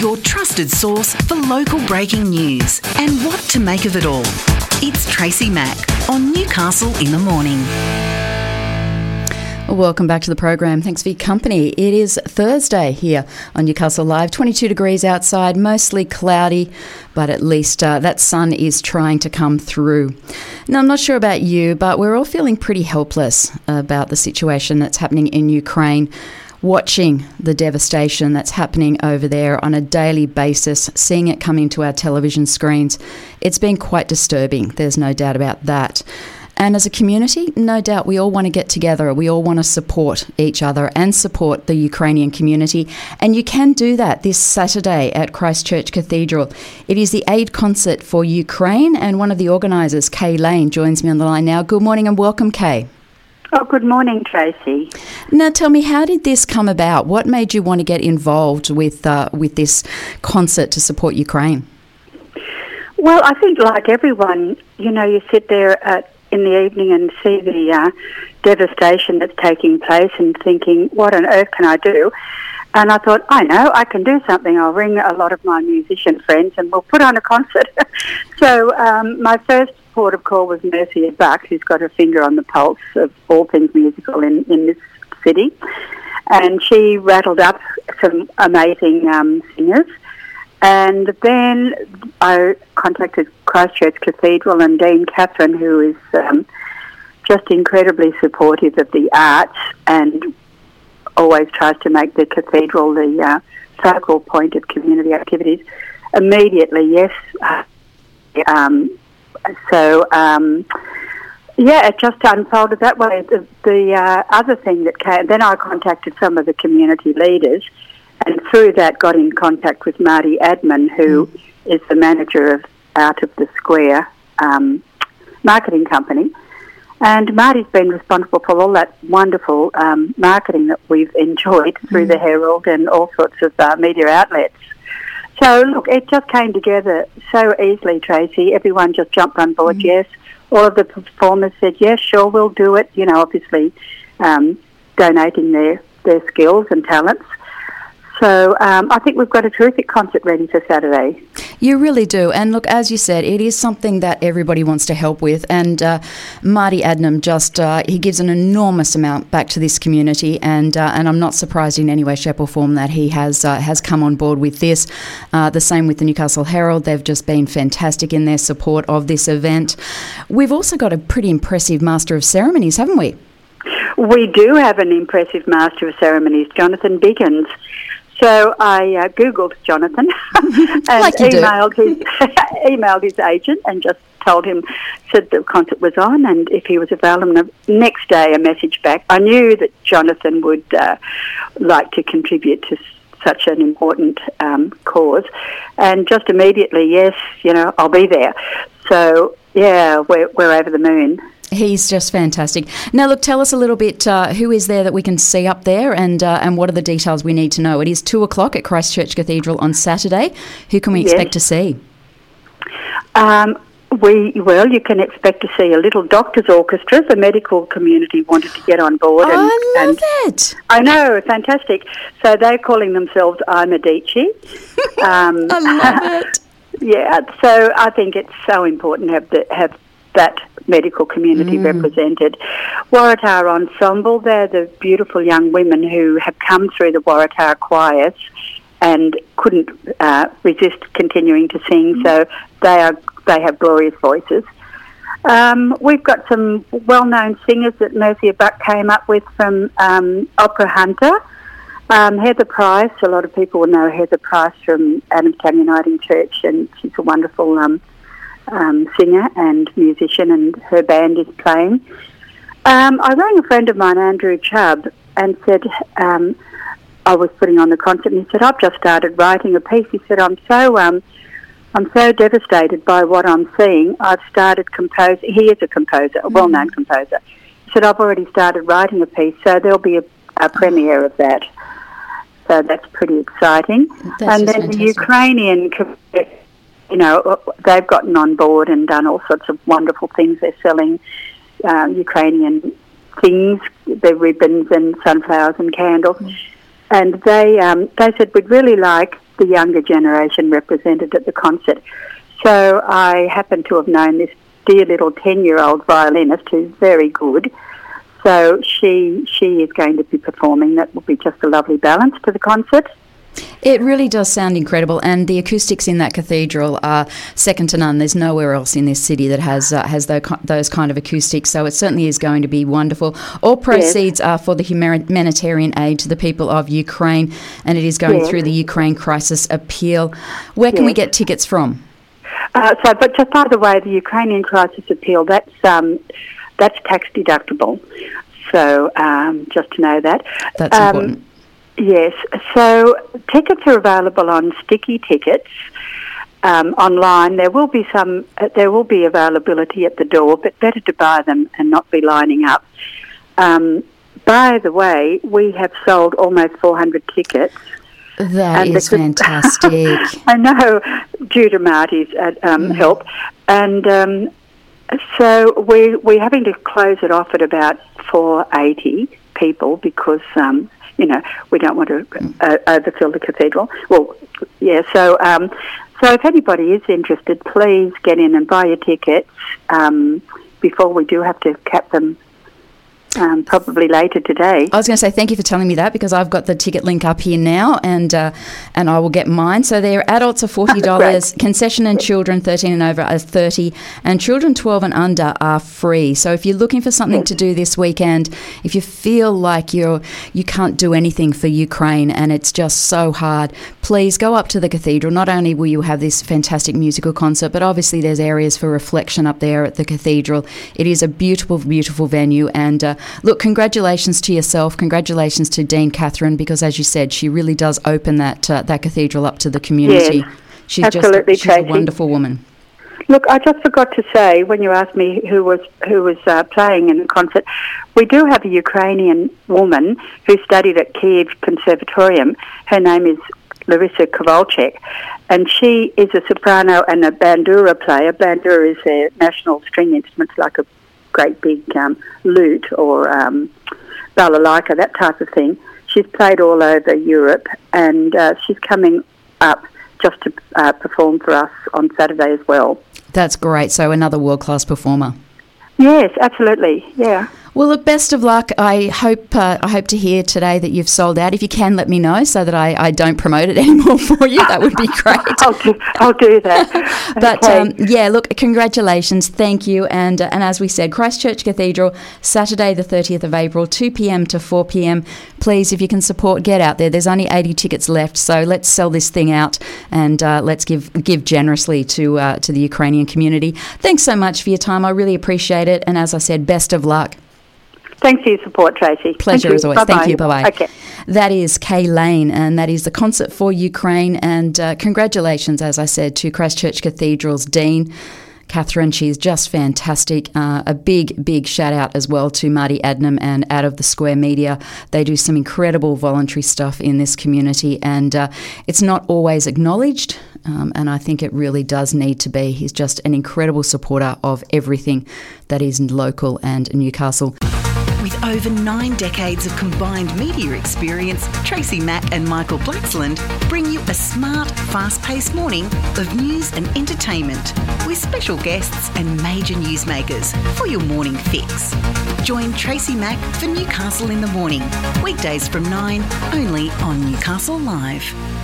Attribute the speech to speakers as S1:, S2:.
S1: your trusted source for local breaking news and what to make of it all. It's Tracy Mack on Newcastle in the Morning.
S2: Welcome back to the program. Thanks for your company. It is Thursday here on Newcastle Live. 22 degrees outside, mostly cloudy, but at least uh, that sun is trying to come through. Now, I'm not sure about you, but we're all feeling pretty helpless about the situation that's happening in Ukraine. Watching the devastation that's happening over there on a daily basis, seeing it coming to our television screens, it's been quite disturbing. There's no doubt about that. And as a community, no doubt we all want to get together. We all want to support each other and support the Ukrainian community. And you can do that this Saturday at Christ Church Cathedral. It is the Aid Concert for Ukraine, and one of the organisers, Kay Lane, joins me on the line now. Good morning and welcome, Kay.
S3: Oh, good morning, Tracy.
S2: Now, tell me, how did this come about? What made you want to get involved with uh, with this concert to support Ukraine?
S3: Well, I think, like everyone, you know, you sit there at in the evening and see the uh, devastation that's taking place and thinking, what on earth can I do? And I thought, I know, I can do something. I'll ring a lot of my musician friends and we'll put on a concert. so um, my first port of call was Mercia Buck, who's got her finger on the pulse of all things musical in, in this city. And she rattled up some amazing um, singers. And then I contacted Christ Church Cathedral and Dean Catherine, who is um, just incredibly supportive of the arts and always tries to make the cathedral the uh, focal point of community activities. Immediately, yes. Um, so, um, yeah, it just unfolded that way. The, the uh, other thing that came, then I contacted some of the community leaders and through that got in contact with Marty Adnam, who mm. is the manager of Out of the Square um, marketing company. And Marty's been responsible for all that wonderful um, marketing that we've enjoyed through mm. the Herald and all sorts of uh, media outlets. So, look, it just came together so easily, Tracy. Everyone just jumped on board, mm. yes. All of the performers said, yes, sure, we'll do it. You know, obviously um, donating their, their skills and talents. So um, I think we've got a terrific concert ready for Saturday.
S2: You really do. And look, as you said, it is something that everybody wants to help with. And uh, Marty Adnam just, uh, he gives an enormous amount back to this community. And, uh, and I'm not surprised in any way, shape or form that he has, uh, has come on board with this. Uh, the same with the Newcastle Herald. They've just been fantastic in their support of this event. We've also got a pretty impressive Master of Ceremonies, haven't we?
S3: We do have an impressive Master of Ceremonies, Jonathan Biggins. So I uh, googled Jonathan and
S2: like
S3: emailed his emailed his agent and just told him said the concert was on and if he was available. And the next day, a message back. I knew that Jonathan would uh, like to contribute to such an important um, cause, and just immediately, yes, you know, I'll be there. So yeah, we're we're over the moon.
S2: He's just fantastic. Now, look, tell us a little bit uh, who is there that we can see up there and, uh, and what are the details we need to know? It is 2 o'clock at Christ Church Cathedral on Saturday. Who can we expect to see?
S3: Um, we well, you can expect to see a little doctors' orchestra. The medical community wanted to get on board.
S2: And, oh, I love
S3: and
S2: it.
S3: I know, fantastic. So they're calling themselves I Medici.
S2: Um, I love it.
S3: Yeah, so I think it's so important to have the, have that medical community mm. represented. Waratah Ensemble, they're the beautiful young women who have come through the Waratah choirs and couldn't uh, resist continuing to sing, mm. so they are they have glorious voices. Um, we've got some well-known singers that Mercia Buck came up with from um, Opera Hunter. Um, Heather Price, a lot of people will know Heather Price from Adamstown Uniting Church, and she's a wonderful um, um, singer and musician, and her band is playing. Um, I rang a friend of mine, Andrew Chubb, and said um, I was putting on the concert, and he said, "I've just started writing a piece." He said, "I'm so um, I'm so devastated by what I'm seeing. I've started composing. He is a composer, a well-known mm-hmm. composer. He said, "I've already started writing a piece, so there'll be a, a premiere of that." So that's pretty exciting.
S2: That's
S3: and then
S2: fantastic.
S3: the Ukrainian you know, they've gotten on board and done all sorts of wonderful things. They're selling um, Ukrainian things, the ribbons and sunflowers and candles. Mm. And they um, they said we'd really like the younger generation represented at the concert. So I happen to have known this dear little 10 year old violinist who's very good. So she she is going to be performing. That will be just a lovely balance to the concert.
S2: It really does sound incredible, and the acoustics in that cathedral are second to none. There's nowhere else in this city that has uh, has those kind of acoustics, so it certainly is going to be wonderful. All proceeds yes. are for the humanitarian aid to the people of Ukraine, and it is going yes. through the Ukraine Crisis Appeal. Where can yes. we get tickets from?
S3: Uh, so, but just by the way, the Ukrainian Crisis Appeal that's um, that's tax deductible. So, um, just to know that.
S2: That's um, important
S3: Yes. So tickets are available on sticky tickets. Um, online, there will be some. Uh, there will be availability at the door, but better to buy them and not be lining up. Um, by the way, we have sold almost 400 tickets.
S2: That is fantastic.
S3: I know, due to Marty's uh, um, mm. help, and um, so we we're having to close it off at about 480 people because um, you know, we don't want to uh, overfill the cathedral. Well, yeah, so um, so if anybody is interested, please get in and buy your tickets um, before we do have to cap them um, probably later today.
S2: I was going to say thank you for telling me that because I've got the ticket link up here now, and uh, and I will get mine. So their adults are forty dollars, concession and children thirteen and over are thirty, and children twelve and under are free. So if you're looking for something to do this weekend, if you feel like you're you can't do anything for Ukraine and it's just so hard, please go up to the cathedral. Not only will you have this fantastic musical concert, but obviously there's areas for reflection up there at the cathedral. It is a beautiful, beautiful venue, and uh, look, congratulations to yourself. Congratulations to Dean Catherine, because as you said, she really does open that uh, that cathedral up to the community.
S3: Yes, she's absolutely,
S2: just she's a wonderful woman.
S3: Look, I just forgot to say when you asked me who was who was uh, playing in the concert, we do have a Ukrainian woman who studied at Kiev Conservatorium. Her name is Larissa Kovalchuk, and she is a soprano and a bandura player. Bandura is their national string instrument, like a great big um, lute or um, balalaika, that type of thing. She's played all over Europe, and uh, she's coming up just to uh, perform for us on Saturday as well.
S2: That's great. So another world class performer.
S3: Yes, absolutely. Yeah.
S2: Well, look, best of luck. I hope uh, I hope to hear today that you've sold out. If you can, let me know so that I, I don't promote it anymore for you. That would be great.
S3: I'll, do, I'll do that.
S2: but okay. um, yeah, look, congratulations, thank you, and uh, and as we said, Christ Church Cathedral, Saturday the thirtieth of April, two p.m. to four p.m. Please, if you can support, get out there. There's only eighty tickets left, so let's sell this thing out and uh, let's give give generously to uh, to the Ukrainian community. Thanks so much for your time. I really appreciate it, and as I said, best of luck.
S3: Thanks for your support, Tracy.
S2: Pleasure as always.
S3: Bye-bye.
S2: Thank you. Bye bye.
S3: Okay.
S2: That is Kay Lane, and that is the Concert for Ukraine. And uh, congratulations, as I said, to Christ Church Cathedral's Dean. Catherine, she's just fantastic. Uh, a big, big shout out as well to Marty Adnam and Out of the Square Media. They do some incredible voluntary stuff in this community, and uh, it's not always acknowledged. Um, and I think it really does need to be. He's just an incredible supporter of everything that is local and Newcastle.
S1: With over nine decades of combined media experience, Tracy Mack and Michael Blacksland bring you a smart, fast paced morning of news and entertainment with special guests and major newsmakers for your morning fix. Join Tracy Mack for Newcastle in the Morning, weekdays from 9, only on Newcastle Live.